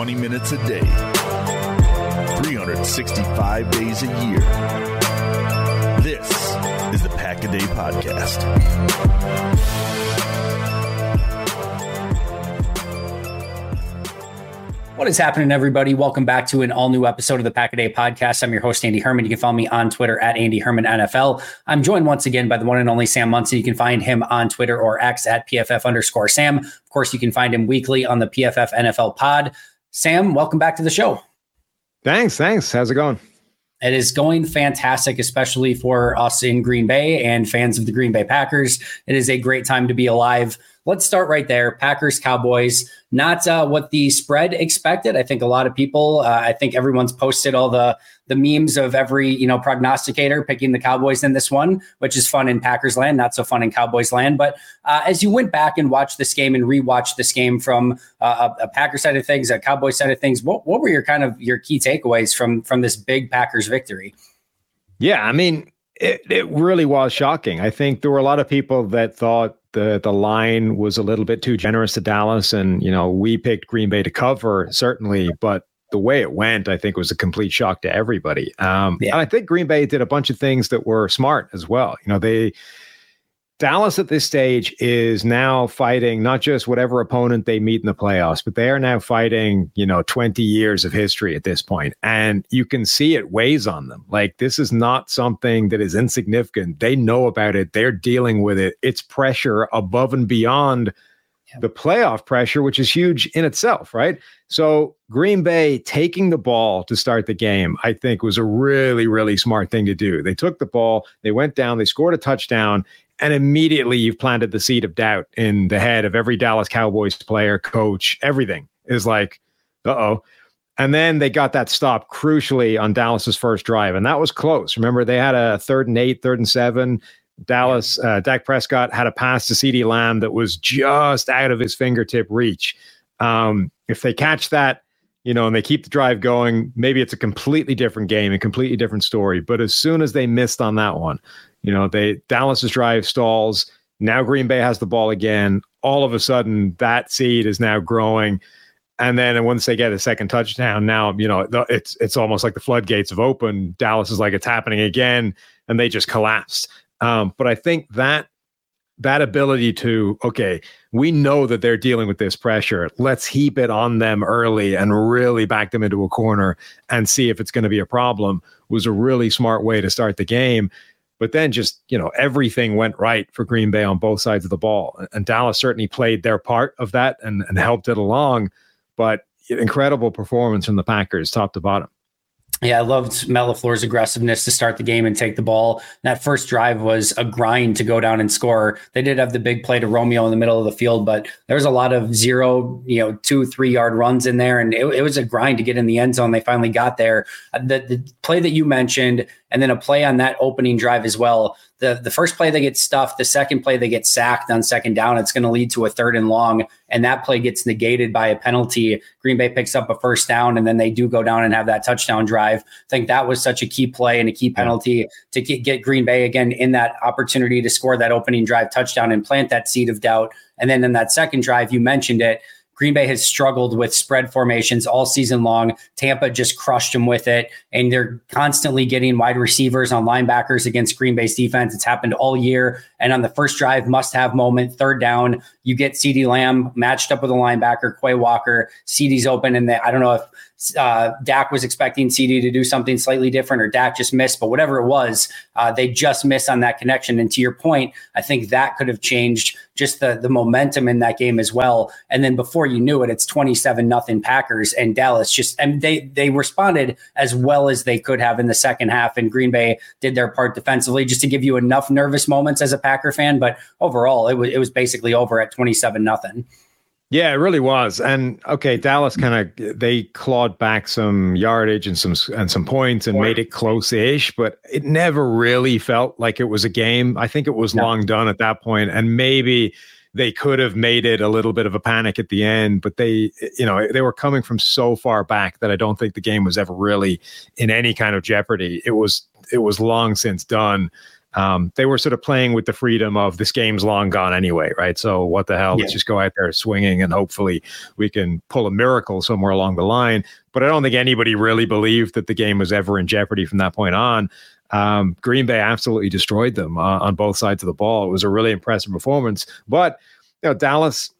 20 minutes a day, 365 days a year. This is the Pack a Day Podcast. What is happening, everybody? Welcome back to an all new episode of the Pack a Day podcast. I'm your host, Andy Herman. You can follow me on Twitter at Andy Herman NFL. I'm joined once again by the one and only Sam Monson. You can find him on Twitter or X at PFF underscore Sam. Of course, you can find him weekly on the PFF NFL pod. Sam, welcome back to the show. Thanks. Thanks. How's it going? It is going fantastic, especially for us in Green Bay and fans of the Green Bay Packers. It is a great time to be alive. Let's start right there. Packers, Cowboys, not uh, what the spread expected. I think a lot of people, uh, I think everyone's posted all the the memes of every you know prognosticator picking the Cowboys in this one, which is fun in Packers land, not so fun in Cowboys land. But uh, as you went back and watched this game and rewatched this game from uh, a, a Packer side of things, a Cowboy side of things, what, what were your kind of your key takeaways from from this big Packers victory? Yeah, I mean, it, it really was shocking. I think there were a lot of people that thought the the line was a little bit too generous to Dallas, and you know we picked Green Bay to cover certainly, but the way it went, I think, was a complete shock to everybody. Um, yeah. And I think Green Bay did a bunch of things that were smart as well. You know, they Dallas at this stage is now fighting not just whatever opponent they meet in the playoffs, but they are now fighting, you know, 20 years of history at this point. And you can see it weighs on them. Like this is not something that is insignificant. They know about it, they're dealing with it. It's pressure above and beyond the playoff pressure, which is huge in itself, right? So Green Bay taking the ball to start the game, I think was a really, really smart thing to do. They took the ball, they went down, they scored a touchdown, and immediately you've planted the seed of doubt in the head of every Dallas Cowboys player, coach, everything is like, uh oh. And then they got that stop crucially on Dallas's first drive, and that was close. Remember, they had a third and eight, third and seven. Dallas, uh, Dak Prescott had a pass to CeeDee Lamb that was just out of his fingertip reach. Um, if they catch that, you know, and they keep the drive going, maybe it's a completely different game, a completely different story. But as soon as they missed on that one, you know, they Dallas's drive stalls. Now Green Bay has the ball again. All of a sudden, that seed is now growing. And then once they get a second touchdown, now you know it's it's almost like the floodgates have opened. Dallas is like it's happening again, and they just collapsed. Um, but I think that that ability to okay, we know that they're dealing with this pressure. Let's heap it on them early and really back them into a corner and see if it's going to be a problem. Was a really smart way to start the game. But then just, you know, everything went right for Green Bay on both sides of the ball. And Dallas certainly played their part of that and, and helped it along. But incredible performance from the Packers, top to bottom. Yeah, I loved Matt LaFleur's aggressiveness to start the game and take the ball. That first drive was a grind to go down and score. They did have the big play to Romeo in the middle of the field, but there was a lot of zero, you know, two, three yard runs in there. And it, it was a grind to get in the end zone. They finally got there. Uh, the, the play that you mentioned, and then a play on that opening drive as well. The the first play they get stuffed, the second play they get sacked on second down. It's going to lead to a third and long, and that play gets negated by a penalty. Green Bay picks up a first down, and then they do go down and have that touchdown drive. I think that was such a key play and a key penalty to get, get Green Bay again in that opportunity to score that opening drive touchdown and plant that seed of doubt. And then in that second drive, you mentioned it Green Bay has struggled with spread formations all season long. Tampa just crushed them with it, and they're constantly getting wide receivers on linebackers against Green Bay's defense. It's happened all year. And on the first drive, must have moment, third down, you get CeeDee Lamb matched up with a linebacker, Quay Walker. CeeDee's open, and they, I don't know if uh, Dak was expecting CeeDee to do something slightly different, or Dak just missed. But whatever it was, uh, they just missed on that connection. And to your point, I think that could have changed just the the momentum in that game as well. And then before you knew it, it's twenty seven nothing Packers and Dallas just and they they responded as well as they could have in the second half. And Green Bay did their part defensively just to give you enough nervous moments as a Packer fan. But overall, it was it was basically over at twenty seven nothing. Yeah, it really was. And okay, Dallas kind of they clawed back some yardage and some and some points and made it close-ish, but it never really felt like it was a game. I think it was no. long done at that point, and maybe they could have made it a little bit of a panic at the end, but they, you know, they were coming from so far back that I don't think the game was ever really in any kind of jeopardy. It was it was long since done. Um, they were sort of playing with the freedom of this game's long gone anyway, right? So what the hell? Yeah. Let's just go out there swinging and hopefully we can pull a miracle somewhere along the line. But I don't think anybody really believed that the game was ever in jeopardy from that point on. Um, Green Bay absolutely destroyed them uh, on both sides of the ball. It was a really impressive performance. But you know, Dallas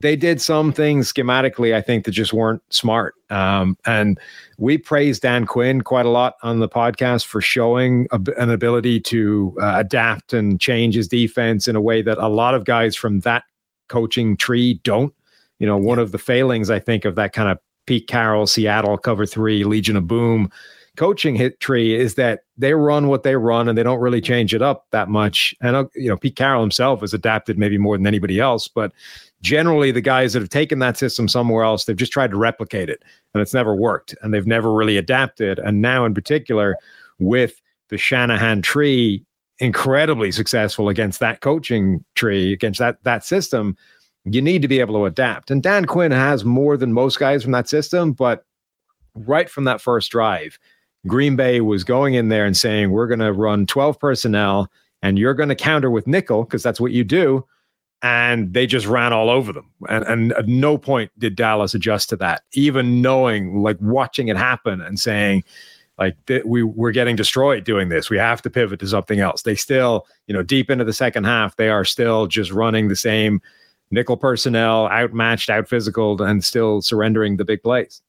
they did some things schematically, I think, that just weren't smart. Um, and we praised Dan Quinn quite a lot on the podcast for showing a, an ability to uh, adapt and change his defense in a way that a lot of guys from that coaching tree don't. You know, one of the failings, I think, of that kind of Pete Carroll, Seattle cover three, Legion of Boom coaching hit tree is that they run what they run and they don't really change it up that much. And uh, you know, Pete Carroll himself has adapted maybe more than anybody else, but generally the guys that have taken that system somewhere else, they've just tried to replicate it and it's never worked and they've never really adapted. And now, in particular, with the Shanahan tree incredibly successful against that coaching tree, against that that system, you need to be able to adapt. And Dan Quinn has more than most guys from that system, but right from that first drive, Green Bay was going in there and saying, We're going to run 12 personnel and you're going to counter with nickel because that's what you do and they just ran all over them. And, and at no point did Dallas adjust to that, even knowing, like watching it happen and saying, like th- we we're getting destroyed doing this. We have to pivot to something else. They still, you know, deep into the second half, they are still just running the same nickel personnel, outmatched, out physical, and still surrendering the big plays.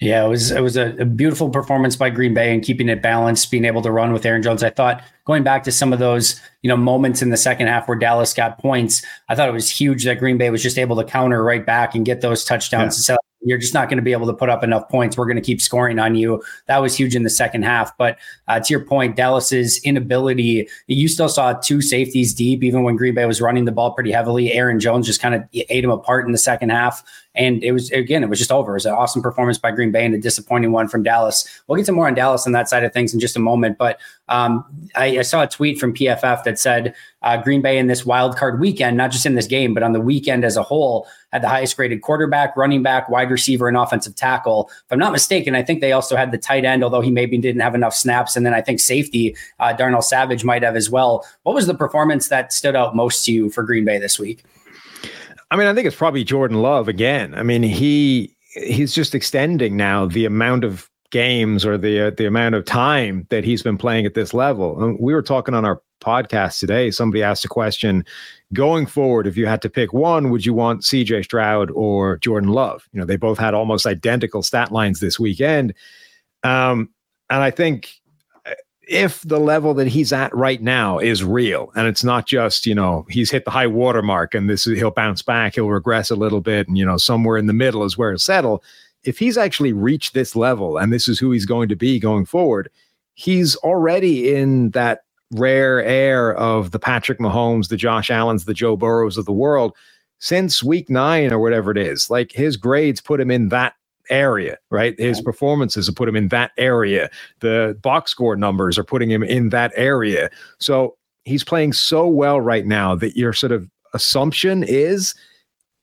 Yeah, it was it was a, a, beautiful performance by Green Bay and keeping it balanced, being able to run with Aaron Jones. I thought going back to some of those you know moments in the second half where Dallas got points, I thought it was huge that Green Bay was just able to counter right back and get those touchdowns. Yeah you're just not going to be able to put up enough points. We're going to keep scoring on you. That was huge in the second half. But uh, to your point, Dallas's inability, you still saw two safeties deep, even when Green Bay was running the ball pretty heavily. Aaron Jones just kind of ate him apart in the second half. And it was, again, it was just over. It was an awesome performance by Green Bay and a disappointing one from Dallas. We'll get to more on Dallas on that side of things in just a moment. But um, I, I, saw a tweet from PFF that said uh, Green Bay in this wild card weekend, not just in this game, but on the weekend as a whole, had the highest graded quarterback, running back, wide receiver, and offensive tackle. If I'm not mistaken, I think they also had the tight end, although he maybe didn't have enough snaps. And then I think safety, uh, Darnell Savage might have as well. What was the performance that stood out most to you for Green Bay this week? I mean, I think it's probably Jordan Love again. I mean, he he's just extending now the amount of games or the uh, the amount of time that he's been playing at this level. And we were talking on our podcast today. Somebody asked a question: going forward, if you had to pick one, would you want C.J. Stroud or Jordan Love? You know, they both had almost identical stat lines this weekend, um, and I think if the level that he's at right now is real and it's not just you know he's hit the high water mark and this is, he'll bounce back he'll regress a little bit and you know somewhere in the middle is where he'll settle. If he's actually reached this level and this is who he's going to be going forward he's already in that rare air of the Patrick Mahomes the Josh Allens the Joe Burrows of the world since week 9 or whatever it is. Like his grades put him in that area, right? His performances have put him in that area. The box score numbers are putting him in that area. So he's playing so well right now that your sort of assumption is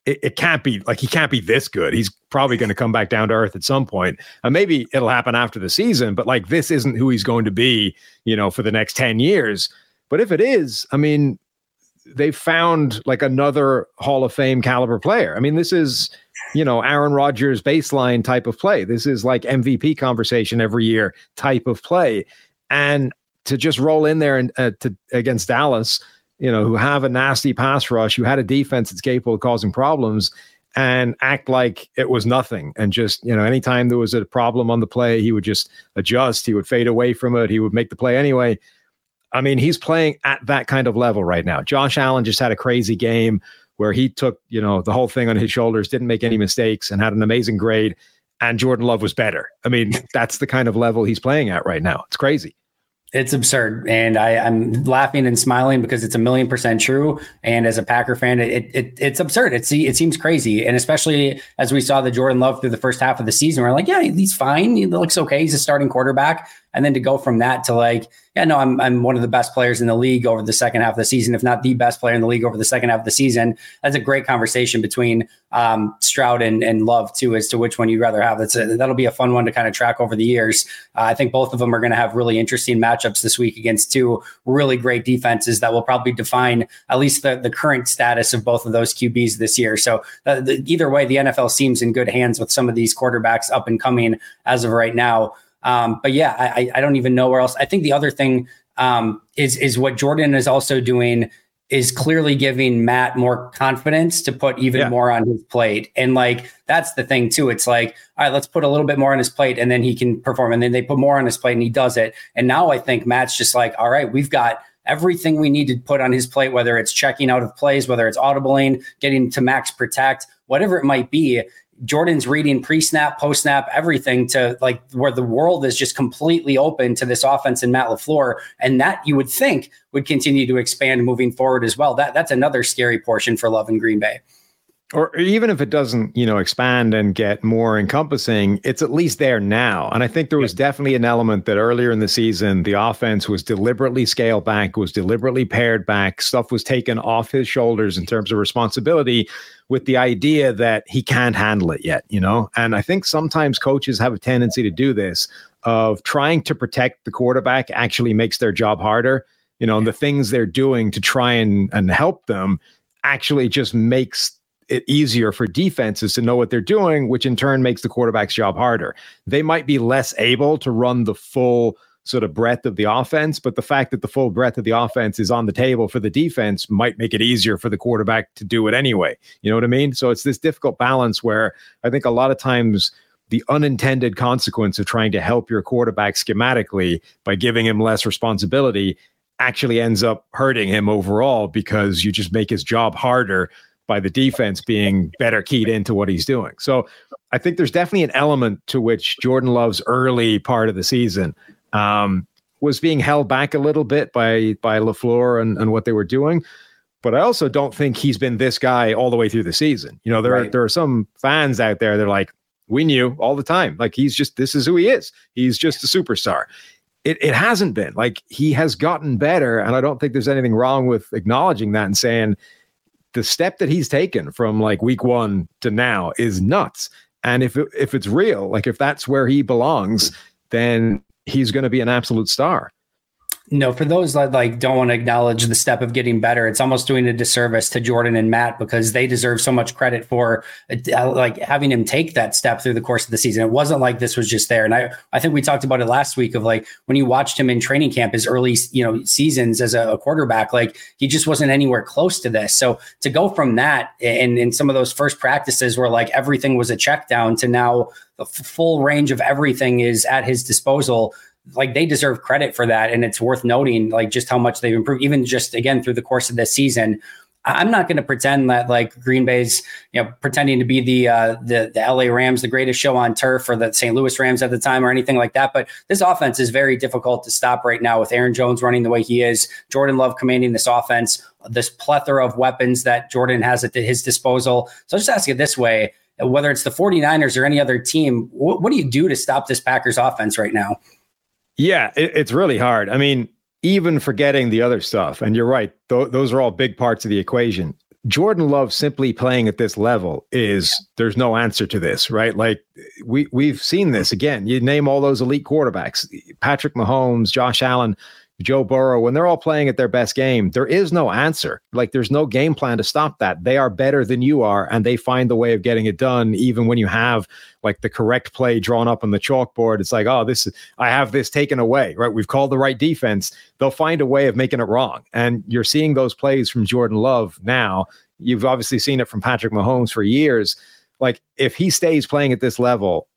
it, it can't be like he can't be this good. He's probably going to come back down to earth at some point. And maybe it'll happen after the season, but like this isn't who he's going to be, you know, for the next 10 years. But if it is, I mean, they found like another Hall of Fame caliber player. I mean, this is you know, Aaron Rodgers baseline type of play. This is like MVP conversation every year type of play. And to just roll in there and uh, to against Dallas, you know, who have a nasty pass rush, who had a defense that's capable of causing problems and act like it was nothing. And just, you know, anytime there was a problem on the play, he would just adjust, he would fade away from it, he would make the play anyway. I mean, he's playing at that kind of level right now. Josh Allen just had a crazy game where he took, you know, the whole thing on his shoulders, didn't make any mistakes, and had an amazing grade. And Jordan Love was better. I mean, that's the kind of level he's playing at right now. It's crazy. It's absurd, and I, am laughing and smiling because it's a million percent true. And as a Packer fan, it, it it's absurd. It's it seems crazy, and especially as we saw the Jordan Love through the first half of the season, we're like, yeah, he's fine. He looks okay. He's a starting quarterback, and then to go from that to like yeah, no, I'm I'm one of the best players in the league over the second half of the season, if not the best player in the league over the second half of the season. That's a great conversation between um, Stroud and, and Love too, as to which one you'd rather have. That's a, that'll be a fun one to kind of track over the years. Uh, I think both of them are going to have really interesting matchups this week against two really great defenses that will probably define at least the, the current status of both of those QBs this year. So uh, the, either way, the NFL seems in good hands with some of these quarterbacks up and coming as of right now. Um, but yeah, I, I don't even know where else. I think the other thing um, is is what Jordan is also doing is clearly giving Matt more confidence to put even yeah. more on his plate. And like that's the thing too. It's like, all right, let's put a little bit more on his plate and then he can perform. And then they put more on his plate and he does it. And now I think Matt's just like, all right, we've got everything we need to put on his plate, whether it's checking out of plays, whether it's audibling, getting to max protect, whatever it might be. Jordan's reading pre snap, post snap, everything to like where the world is just completely open to this offense in Matt LaFleur. And that you would think would continue to expand moving forward as well. That that's another scary portion for Love in Green Bay. Or even if it doesn't, you know, expand and get more encompassing, it's at least there now. And I think there was definitely an element that earlier in the season, the offense was deliberately scaled back, was deliberately pared back, stuff was taken off his shoulders in terms of responsibility with the idea that he can't handle it yet, you know? And I think sometimes coaches have a tendency to do this of trying to protect the quarterback actually makes their job harder. You know, and the things they're doing to try and, and help them actually just makes it easier for defenses to know what they're doing, which in turn makes the quarterback's job harder. They might be less able to run the full sort of breadth of the offense, but the fact that the full breadth of the offense is on the table for the defense might make it easier for the quarterback to do it anyway. You know what I mean? So it's this difficult balance where I think a lot of times the unintended consequence of trying to help your quarterback schematically by giving him less responsibility actually ends up hurting him overall because you just make his job harder by the defense being better keyed into what he's doing. So I think there's definitely an element to which Jordan Love's early part of the season um, was being held back a little bit by by LaFleur and, and what they were doing. But I also don't think he's been this guy all the way through the season. You know, there right. are there are some fans out there that are like, we knew all the time. Like he's just this is who he is. He's just a superstar. It it hasn't been. Like he has gotten better. And I don't think there's anything wrong with acknowledging that and saying the step that he's taken from like week one to now is nuts. And if if it's real, like if that's where he belongs, then he's going to be an absolute star. No, for those that like don't want to acknowledge the step of getting better, it's almost doing a disservice to Jordan and Matt because they deserve so much credit for uh, like having him take that step through the course of the season. It wasn't like this was just there. And I, I think we talked about it last week of like when you watched him in training camp, his early, you know, seasons as a, a quarterback, like he just wasn't anywhere close to this. So to go from that and in some of those first practices where like everything was a check down to now the f- full range of everything is at his disposal like they deserve credit for that. And it's worth noting like just how much they've improved, even just again through the course of this season. I'm not going to pretend that like Green Bay's, you know, pretending to be the uh, the the LA Rams, the greatest show on turf, or the St. Louis Rams at the time, or anything like that. But this offense is very difficult to stop right now with Aaron Jones running the way he is, Jordan Love commanding this offense, this plethora of weapons that Jordan has at his disposal. So I'll just ask it this way: whether it's the 49ers or any other team, what do you do to stop this Packers offense right now? Yeah, it, it's really hard. I mean, even forgetting the other stuff, and you're right, th- those are all big parts of the equation. Jordan Love simply playing at this level is there's no answer to this, right? Like we we've seen this again. You name all those elite quarterbacks, Patrick Mahomes, Josh Allen, Joe Burrow, when they're all playing at their best game, there is no answer. Like there's no game plan to stop that. They are better than you are, and they find the way of getting it done, even when you have like the correct play drawn up on the chalkboard. It's like, oh, this is I have this taken away, right? We've called the right defense. They'll find a way of making it wrong. And you're seeing those plays from Jordan Love now. You've obviously seen it from Patrick Mahomes for years. Like if he stays playing at this level,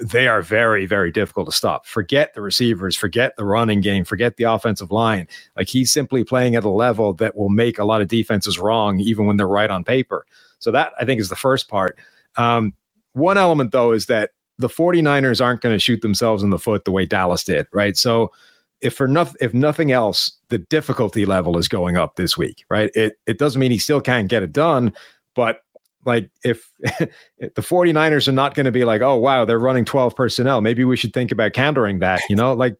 they are very, very difficult to stop. Forget the receivers, forget the running game, forget the offensive line. Like he's simply playing at a level that will make a lot of defenses wrong, even when they're right on paper. So that I think is the first part. Um, one element, though, is that the 49ers aren't going to shoot themselves in the foot the way Dallas did, right? So if for nothing if nothing else, the difficulty level is going up this week, right? It it doesn't mean he still can't get it done, but like if, the 49ers are not going to be like, oh wow, they're running 12 personnel. Maybe we should think about countering that, you know? Like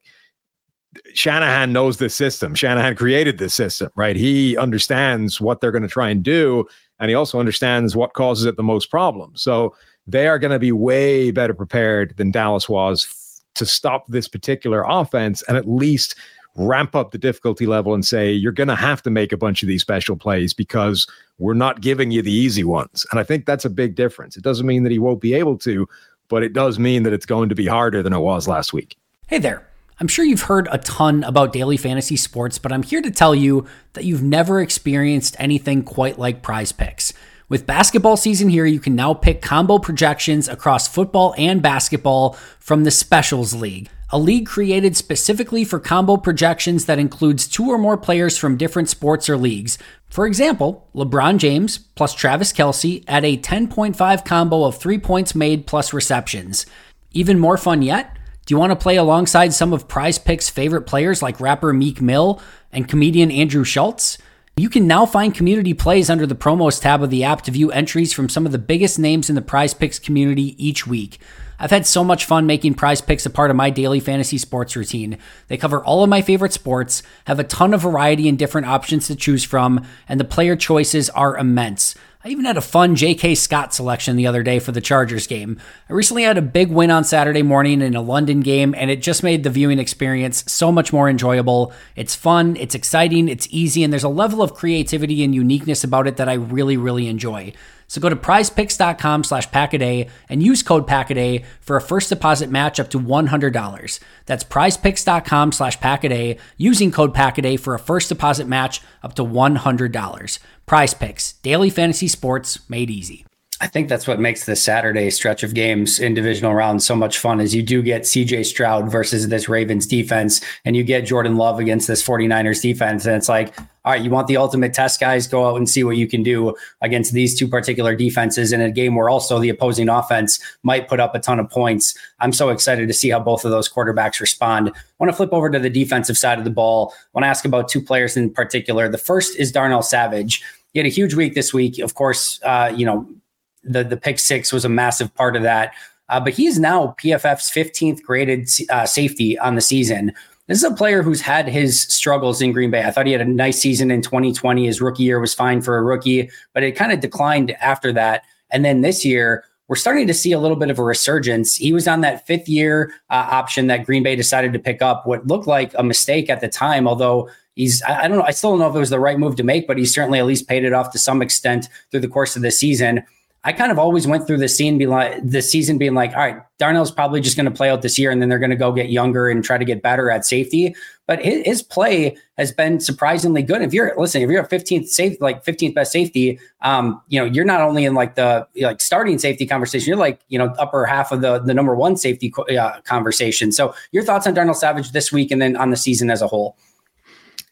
Shanahan knows this system. Shanahan created this system, right? He understands what they're going to try and do, and he also understands what causes it the most problems. So they are going to be way better prepared than Dallas was f- to stop this particular offense and at least ramp up the difficulty level and say you're going to have to make a bunch of these special plays because we're not giving you the easy ones. And I think that's a big difference. It doesn't mean that he won't be able to, but it does mean that it's going to be harder than it was last week. Hey there. I'm sure you've heard a ton about daily fantasy sports, but I'm here to tell you that you've never experienced anything quite like prize picks. With basketball season here, you can now pick combo projections across football and basketball from the Specials League, a league created specifically for combo projections that includes two or more players from different sports or leagues. For example, LeBron James plus Travis Kelce at a 10.5 combo of three points made plus receptions. Even more fun yet? Do you want to play alongside some of Prize Picks' favorite players like rapper Meek Mill and comedian Andrew Schulz? You can now find community plays under the promos tab of the app to view entries from some of the biggest names in the Prize Picks community each week. I've had so much fun making prize picks a part of my daily fantasy sports routine. They cover all of my favorite sports, have a ton of variety and different options to choose from, and the player choices are immense. I even had a fun J.K. Scott selection the other day for the Chargers game. I recently had a big win on Saturday morning in a London game, and it just made the viewing experience so much more enjoyable. It's fun, it's exciting, it's easy, and there's a level of creativity and uniqueness about it that I really, really enjoy. So go to prizepicks.com slash packaday and use code packaday for a first deposit match up to $100. That's prizepicks.com slash packaday using code packaday for a first deposit match up to $100. Prize Picks, daily fantasy sports made easy. I think that's what makes the Saturday stretch of games in divisional rounds so much fun is you do get CJ Stroud versus this Ravens defense and you get Jordan Love against this 49ers defense. And it's like, all right, you want the ultimate test, guys? Go out and see what you can do against these two particular defenses in a game where also the opposing offense might put up a ton of points. I'm so excited to see how both of those quarterbacks respond. I want to flip over to the defensive side of the ball. I want to ask about two players in particular. The first is Darnell Savage. He had a huge week this week. Of course, uh, you know, the the pick six was a massive part of that. Uh, but he is now PFF's 15th graded uh, safety on the season. This is a player who's had his struggles in Green Bay. I thought he had a nice season in 2020. His rookie year was fine for a rookie, but it kind of declined after that. And then this year, we're starting to see a little bit of a resurgence. He was on that fifth year uh, option that Green Bay decided to pick up, what looked like a mistake at the time, although he's, I, I don't know, I still don't know if it was the right move to make, but he certainly at least paid it off to some extent through the course of the season. I kind of always went through the scene, be like the season being like, all right, Darnell's probably just going to play out this year, and then they're going to go get younger and try to get better at safety. But his, his, play has been surprisingly good. If you're listen, if you're a 15th safe, like 15th best safety, um, you know, you're not only in like the like starting safety conversation, you're like you know upper half of the the number one safety uh, conversation. So your thoughts on Darnell Savage this week, and then on the season as a whole.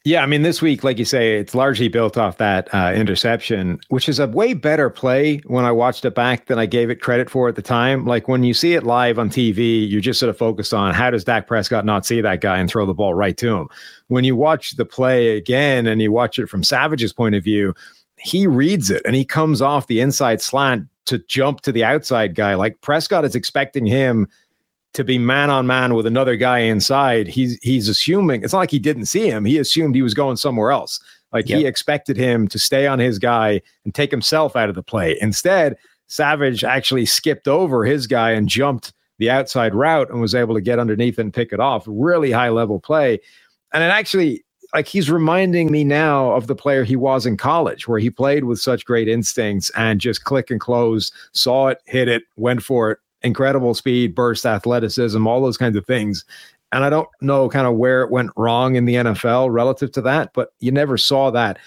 Yeah, I mean, this week, like you say, it's largely built off that uh, interception, which is a way better play when I watched it back than I gave it credit for at the time. Like when you see it live on TV, you're just sort of focused on how does Dak Prescott not see that guy and throw the ball right to him. When you watch the play again and you watch it from Savage's point of view, he reads it and he comes off the inside slant to jump to the outside guy. Like Prescott is expecting him to be man on man with another guy inside, he's he's assuming it's not like he didn't see him. He assumed he was going somewhere else. Like yep. he expected him to stay on his guy and take himself out of the play. Instead, Savage actually skipped over his guy and jumped the outside route and was able to get underneath and pick it off. Really high level play. And it actually like he's reminding me now of the player he was in college, where he played with such great instincts and just click and close, saw it, hit it, went for it, incredible speed, burst, athleticism, all those kinds of things. And I don't know kind of where it went wrong in the NFL relative to that, but you never saw that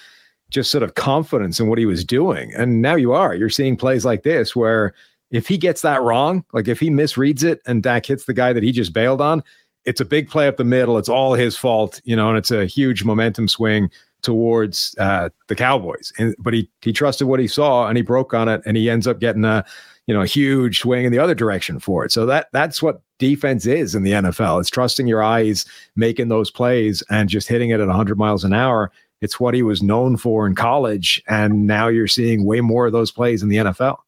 just sort of confidence in what he was doing. And now you are. You're seeing plays like this where if he gets that wrong, like if he misreads it and Dak hits the guy that he just bailed on, it's a big play up the middle. It's all his fault, you know, and it's a huge momentum swing towards uh, the Cowboys. And, but he he trusted what he saw and he broke on it and he ends up getting a you know, a huge swing in the other direction for it. So that that's what defense is in the NFL. It's trusting your eyes, making those plays, and just hitting it at 100 miles an hour. It's what he was known for in college, and now you're seeing way more of those plays in the NFL.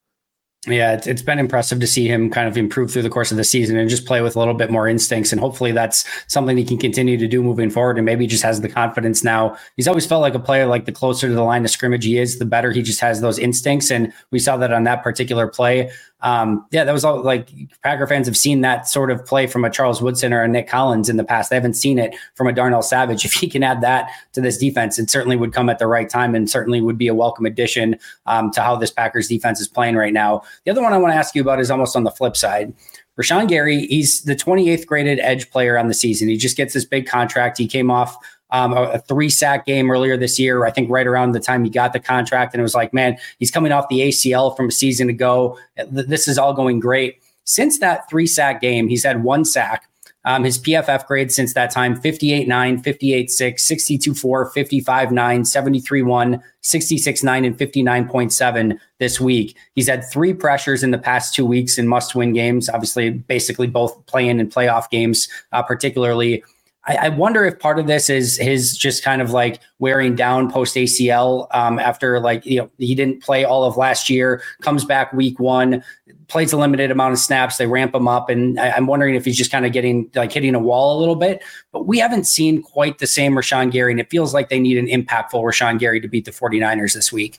Yeah, it's, it's been impressive to see him kind of improve through the course of the season and just play with a little bit more instincts. And hopefully that's something he can continue to do moving forward. And maybe he just has the confidence now. He's always felt like a player, like the closer to the line of scrimmage he is, the better he just has those instincts. And we saw that on that particular play um, yeah, that was all like Packer fans have seen that sort of play from a Charles Woodson or a Nick Collins in the past. They haven't seen it from a Darnell Savage. If he can add that to this defense, it certainly would come at the right time and certainly would be a welcome addition um, to how this Packers defense is playing right now. The other one I want to ask you about is almost on the flip side. Rashan Gary, he's the 28th graded edge player on the season. He just gets this big contract. He came off um, a, a, three sack game earlier this year. I think right around the time he got the contract, and it was like, man, he's coming off the ACL from a season ago. This is all going great. Since that three sack game, he's had one sack. Um, his PFF grade since that time 58 9, 58 6, 62 4, 55 9, 73 1, 66 9, and 59.7 this week. He's had three pressures in the past two weeks in must win games, obviously, basically both play in and playoff games, uh, particularly. I, I, wonder if part of this is his just kind of like wearing down post ACL um, after like you know he didn't play all of last year, comes back week one, plays a limited amount of snaps, they ramp him up, and I, am wondering if he's just kind of getting like hitting a wall a little bit. But we haven't seen quite the same Rashan Gary, and it feels like they need an impactful Rashan Gary to beat the 49ers this week.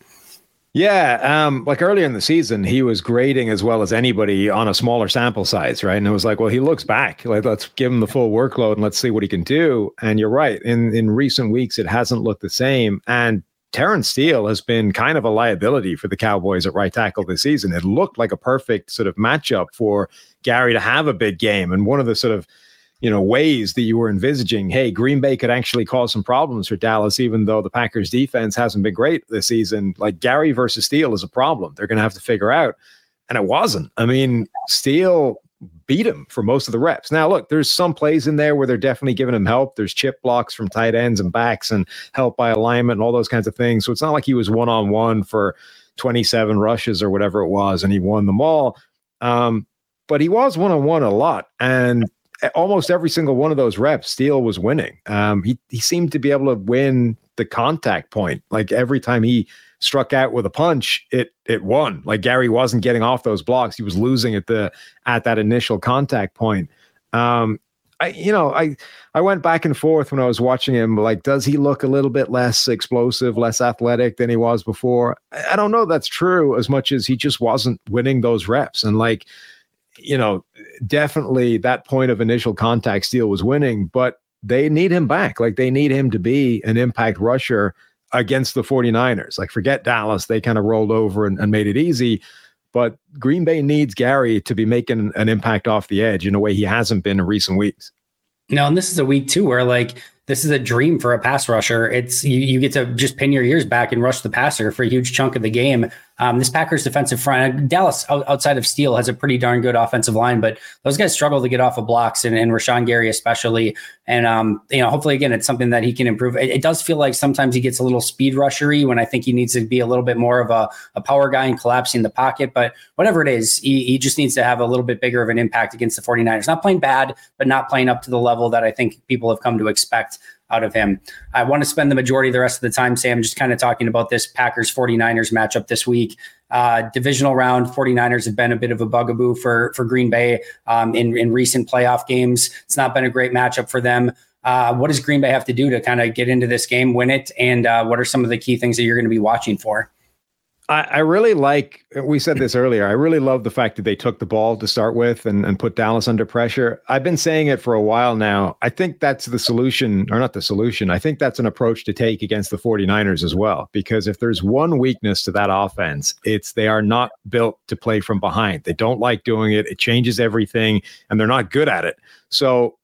Yeah, um, like earlier in the season, he was grading as well as anybody on a smaller sample size, right? And it was like, well, he looks back. Like, let's give him the full workload and let's see what he can do. And you're right. In in recent weeks, it hasn't looked the same. And Terence Steele has been kind of a liability for the Cowboys at right tackle this season. It looked like a perfect sort of matchup for Gary to have a big game. And one of the sort of you know ways that you were envisaging hey green bay could actually cause some problems for dallas even though the packers defense hasn't been great this season. Like gary versus steele is a problem. They're going to have to figure out. And it wasn't. I mean steele beat him for most of the reps. Now look there's some plays in there where they're definitely giving him help. There's chip blocks from tight ends and backs and help by alignment and all those kinds of things. So it's not like he was one-on-one for 27 rushes or whatever it was and he won them all. Um, but he was one-on-one a lot. And almost every single one of those reps, Steele was winning. Um, he he seemed to be able to win the contact point. Like every time he struck out with a punch, it it won. Like Gary wasn't getting off those blocks; he was losing at the at that initial contact point. Um, I you know I I went back and forth when I was watching him. Like, does he look a little bit less explosive, less athletic than he was before? I, I don't know. That's true as much as he just wasn't winning those reps and like you know, definitely that point of initial contact Steele was winning, but they need him back. Like they need him to be an impact rusher against the 49ers. Like forget Dallas, they kind of rolled over and, and made it easy. But Green Bay needs Gary to be making an impact off the edge in a way he hasn't been in recent weeks. No, and this is a week too where like this is a dream for a pass rusher. It's you, you get to just pin your ears back and rush the passer for a huge chunk of the game. Um, this Packers defensive front, Dallas outside of Steele has a pretty darn good offensive line, but those guys struggle to get off of blocks, and, and Rashan Gary especially. And um, you know, hopefully, again, it's something that he can improve. It, it, does feel like sometimes he gets a little speed rushery when I think he needs to be a little bit more of a, a power guy and collapsing the pocket. But whatever it is, he, he just needs to have a little bit bigger of an impact against the 49ers. Not playing bad, but not playing up to the level that I think people have come to expect out of him. I want to spend the majority of the rest of the time, Sam, just kind of talking about this Packers 49ers matchup this week. Uh, divisional round 49ers have been a bit of a bugaboo for, for Green Bay um, in, in recent playoff games. It's not been a great matchup for them. Uh, what does Green Bay have to do to kind of get into this game, win it? And uh, what are some of the key things that you're going to be watching for? I, I, really like, we said this earlier, I really love the fact that they took the ball to start with and, and put Dallas under pressure. I've been saying it for a while now. I think that's the solution, or not the solution. I think that's an approach to take against the 49ers as well. Because if there's one weakness to that offense, it's they are not built to play from behind. They don't like doing it, it changes everything, and they're not good at it. So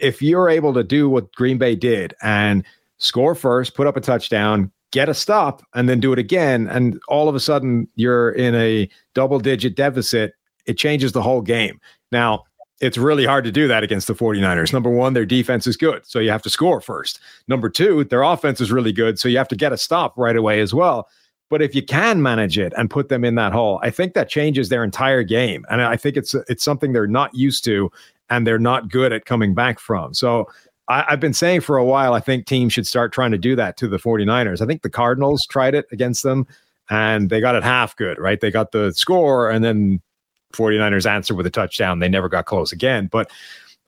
if you're able to do what Green Bay did and score first, put up a touchdown, get a stop and then do it again and all of a sudden you're in a double digit deficit it changes the whole game. Now it's really hard to do that against the 49ers. Number one their defense is good so you have to score first. Number two their offense is really good so you have to get a stop right away as well. But if you can manage it and put them in that hole i think that changes their entire game and i think it's it's something they're not used to and they're not good at coming back from. So I, have been saying for a while, I think teams should start trying to do that to the 49ers. I think the Cardinals tried it against them. and they got it half good, right? They got the score and then 49ers answered with a touchdown. They never got close again. But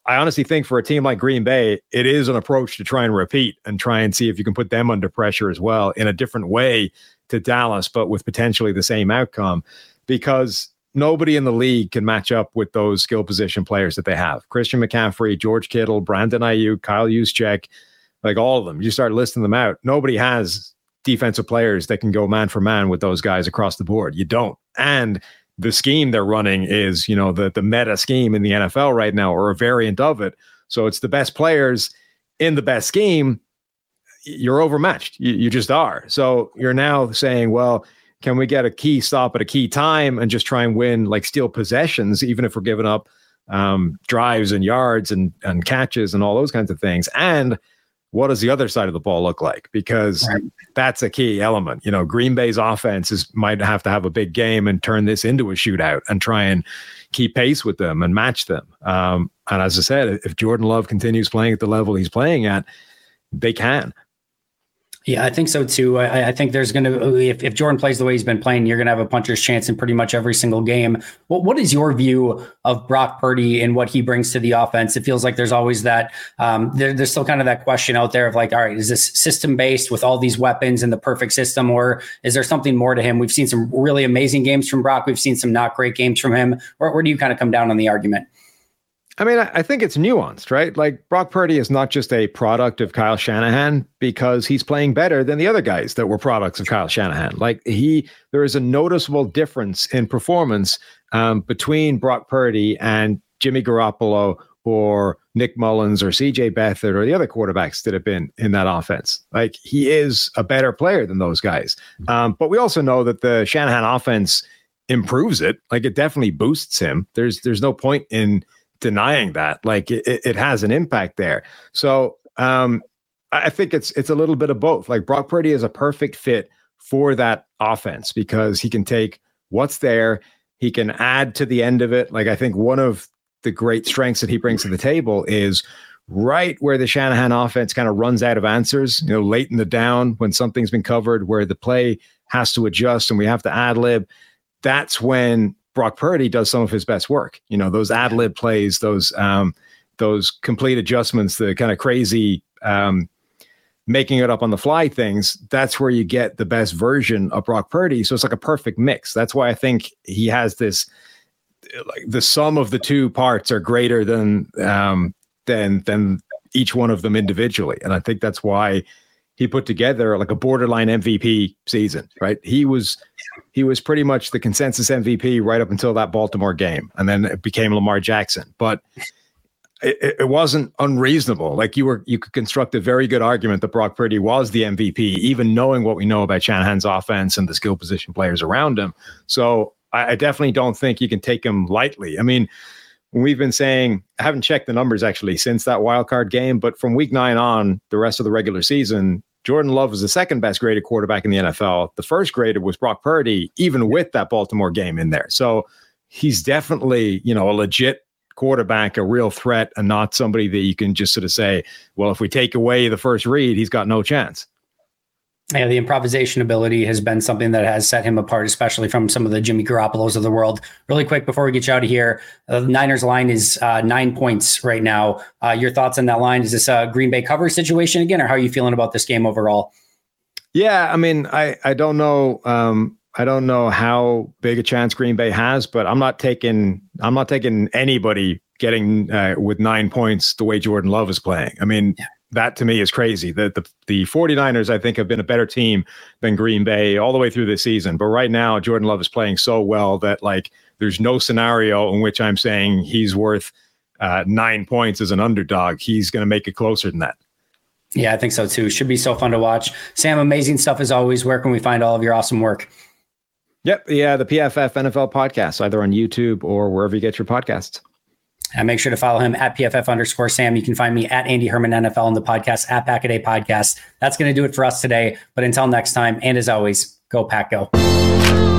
I honestly think for a team like Green Bay, it is an approach to try and repeat and try and see if you can put them under pressure as well in a different way to Dallas, but with potentially the same outcome because nobody in the league can match up with those skill position players that they have. Christian McCaffrey, George Kittle, Brandon Aiyuk, Kyle Juszczyk, like all of them. You start listing them out. Nobody has defensive players that can go man for man with those guys across the board. You don't. And the scheme they're running is, you know, the the meta scheme in the NFL right now, or a variant of it. So it's the best players in the best scheme. You're overmatched. You, you just are. So you're now saying, well, can we get a key stop at a key time and just try and win, like steal possessions, even if we're giving up um, drives and yards and and catches and all those kinds of things, and what does the other side of the ball look like? Because right. that's a key element. You know, Green Bay's offense is might have to have a big game and turn this into a shootout and try and keep pace with them and match them. Um, and as I said, if Jordan Love continues playing at the level he's playing at, they can. Yeah, I think so too. I, I think there's going to, if, if Jordan plays the way he's been playing, you're going to have a puncher's chance in pretty much every single game. What What is your view of Brock Purdy and what he brings to the offense? It feels like there's always that, um, there, there's still kind of that question out there of like, all right, is this system based with all these weapons and the perfect system, or is there something more to him? We've seen some really amazing games from Brock. We've seen some not great games from him. Where, where do you kind of come down on the argument? I mean, I think it's nuanced, right? Like Brock Purdy is not just a product of Kyle Shanahan because he's playing better than the other guys that were products of Kyle Shanahan. Like he, there is a noticeable difference in performance um, between Brock Purdy and Jimmy Garoppolo or Nick Mullens or CJ Beathard or the other quarterbacks that have been in that offense. Like he is a better player than those guys. Um, but we also know that the Shanahan offense improves it. Like it definitely boosts him. There's there's no point in denying that. Like it, it has an impact there. So um, I think it's it's a little bit of both. Like Brock Purdy is a perfect fit for that offense because he can take what's there, he can add to the end of it. Like I think one of the great strengths that he brings to the table is right where the Shanahan offense kind of runs out of answers, you know, late in the down when something's been covered, where the play has to adjust and we have to ad lib. That's when Brock Purdy does some of his best work. You know, those ad lib plays, those um, those complete adjustments, the kind of crazy um, making it up on the fly things. That's where you get the best version of Brock Purdy. So it's like a perfect mix. That's why I think he has this. Like the sum of the two parts are greater than um, than than each one of them individually, and I think that's why he put together like a borderline MVP season, right? He was he was pretty much the consensus MVP right up until that Baltimore game, and then it became Lamar Jackson. But it, it wasn't unreasonable. Like you were, you could construct a very good argument that Brock Purdy was the MVP, even knowing what we know about Shanahan's offense and the skill position players around him. So I, I definitely don't think you can take him lightly. I mean we've been saying I haven't checked the numbers actually since that wild card game, but from week nine on, the rest of the regular season, Jordan Love was the second best graded quarterback in the NFL. The first graded was Brock Purdy, even with that Baltimore game in there. So he's definitely, you know, a legit quarterback, a real threat, and not somebody that you can just sort of say, well, if we take away the first read, he's got no chance yeah, the improvisation ability has been something that has set him apart, especially from some of the Jimmy Garoppolos of the world. Really quick before we get you out of here, uh, the Niners line is uh, nine points right now. Uh, your thoughts on that line? Is this a Green Bay cover situation again, or how are you feeling about this game overall? Yeah, I mean, I I don't know. Um, I don't know how big a chance Green Bay has, but I'm not taking I'm not taking anybody getting uh, with nine points the way Jordan Love is playing. I mean, that to me is crazy. The, the the 49ers, I think, have been a better team than Green Bay all the way through the season. But right now, Jordan Love is playing so well that like there's no scenario in which I'm saying he's worth uh, nine points as an underdog. He's going to make it closer than that. Yeah, I think so too. Should be so fun to watch. Sam, amazing stuff as always. Where can we find all of your awesome work? Yep. Yeah, the PFF NFL podcast, either on YouTube or wherever you get your podcasts. And make sure to follow him at PFF underscore Sam. You can find me at Andy Herman NFL on the podcast at Pack a Day Podcast. That's going to do it for us today. But until next time, and as always, go Pack Go.